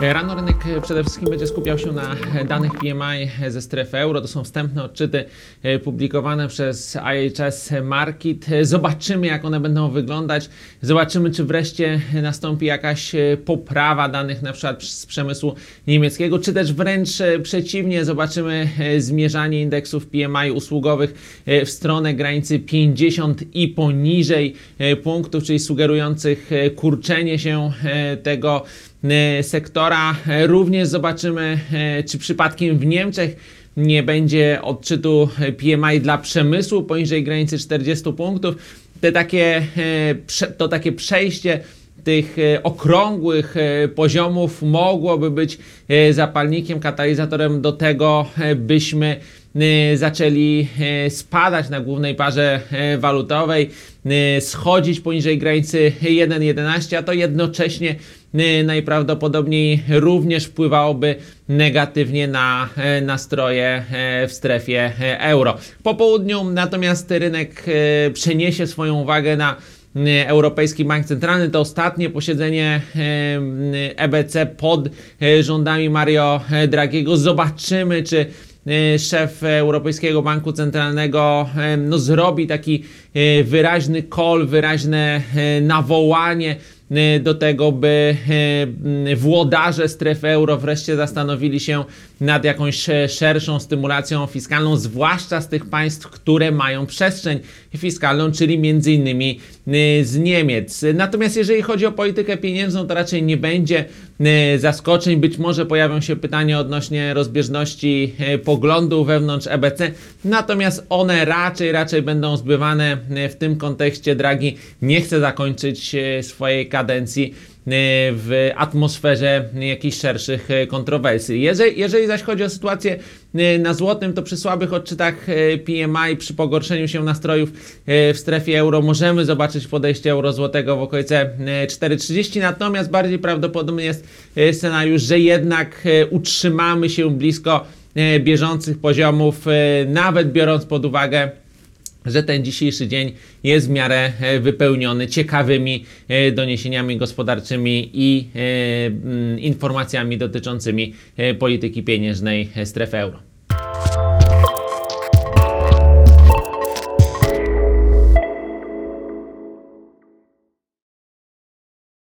Rano rynek przede wszystkim będzie skupiał się na danych PMI ze strefy euro. To są wstępne odczyty e, publikowane przez IHS Market. Zobaczymy, jak one będą wyglądać. Zobaczymy, czy wreszcie nastąpi jakaś e, poprawa danych na przykład z przemysłu niemieckiego, czy też wręcz e, przeciwnie, zobaczymy e, zmierzanie indeksów PMI usługowych e, w stronę granicy 50 i poniżej e, punktów, czyli sugerujących e, kurczenie się e, tego e, sektora. E, Również zobaczymy, e, czy przypadkiem w Niemczech nie będzie odczytu e, PMI dla przemysłu poniżej granicy 40 punktów. Te takie, e, to takie przejście tych e, okrągłych e, poziomów mogłoby być e, zapalnikiem, katalizatorem do tego, e, byśmy e, zaczęli e, spadać na głównej parze e, walutowej, schodzić poniżej granicy 1,11, a to jednocześnie najprawdopodobniej również wpływałoby negatywnie na nastroje w strefie euro. Po południu natomiast rynek przeniesie swoją uwagę na Europejski Bank Centralny. To ostatnie posiedzenie EBC pod rządami Mario Draghiego. Zobaczymy, czy szef Europejskiego Banku Centralnego e, no, zrobi taki e, wyraźny call, wyraźne e, nawołanie e, do tego, by e, włodarze strefy euro wreszcie zastanowili się nad jakąś e, szerszą stymulacją fiskalną, zwłaszcza z tych państw, które mają przestrzeń fiskalną, czyli między innymi e, z Niemiec. Natomiast jeżeli chodzi o politykę pieniężną, to raczej nie będzie e, zaskoczeń. Być może pojawią się pytania odnośnie rozbieżności e, poglądów wewnątrz EBC, natomiast one raczej, raczej będą zbywane e, w tym kontekście. Draghi nie chce zakończyć e, swojej kadencji e, w atmosferze jakichś szerszych e, kontrowersji. Jeżeli, jeżeli zaś chodzi o sytuację e, na złotym, to przy słabych odczytach e, PMI, przy pogorszeniu się nastrojów e, w strefie euro możemy zobaczyć podejście euro złotego w okolice e, 4,30, natomiast bardziej prawdopodobny jest e, scenariusz, że jednak e, utrzymamy się blisko e, bieżących poziomów, e, nawet biorąc pod uwagę że ten dzisiejszy dzień jest w miarę e, wypełniony ciekawymi e, doniesieniami gospodarczymi i e, informacjami dotyczącymi polityki pieniężnej strefy euro.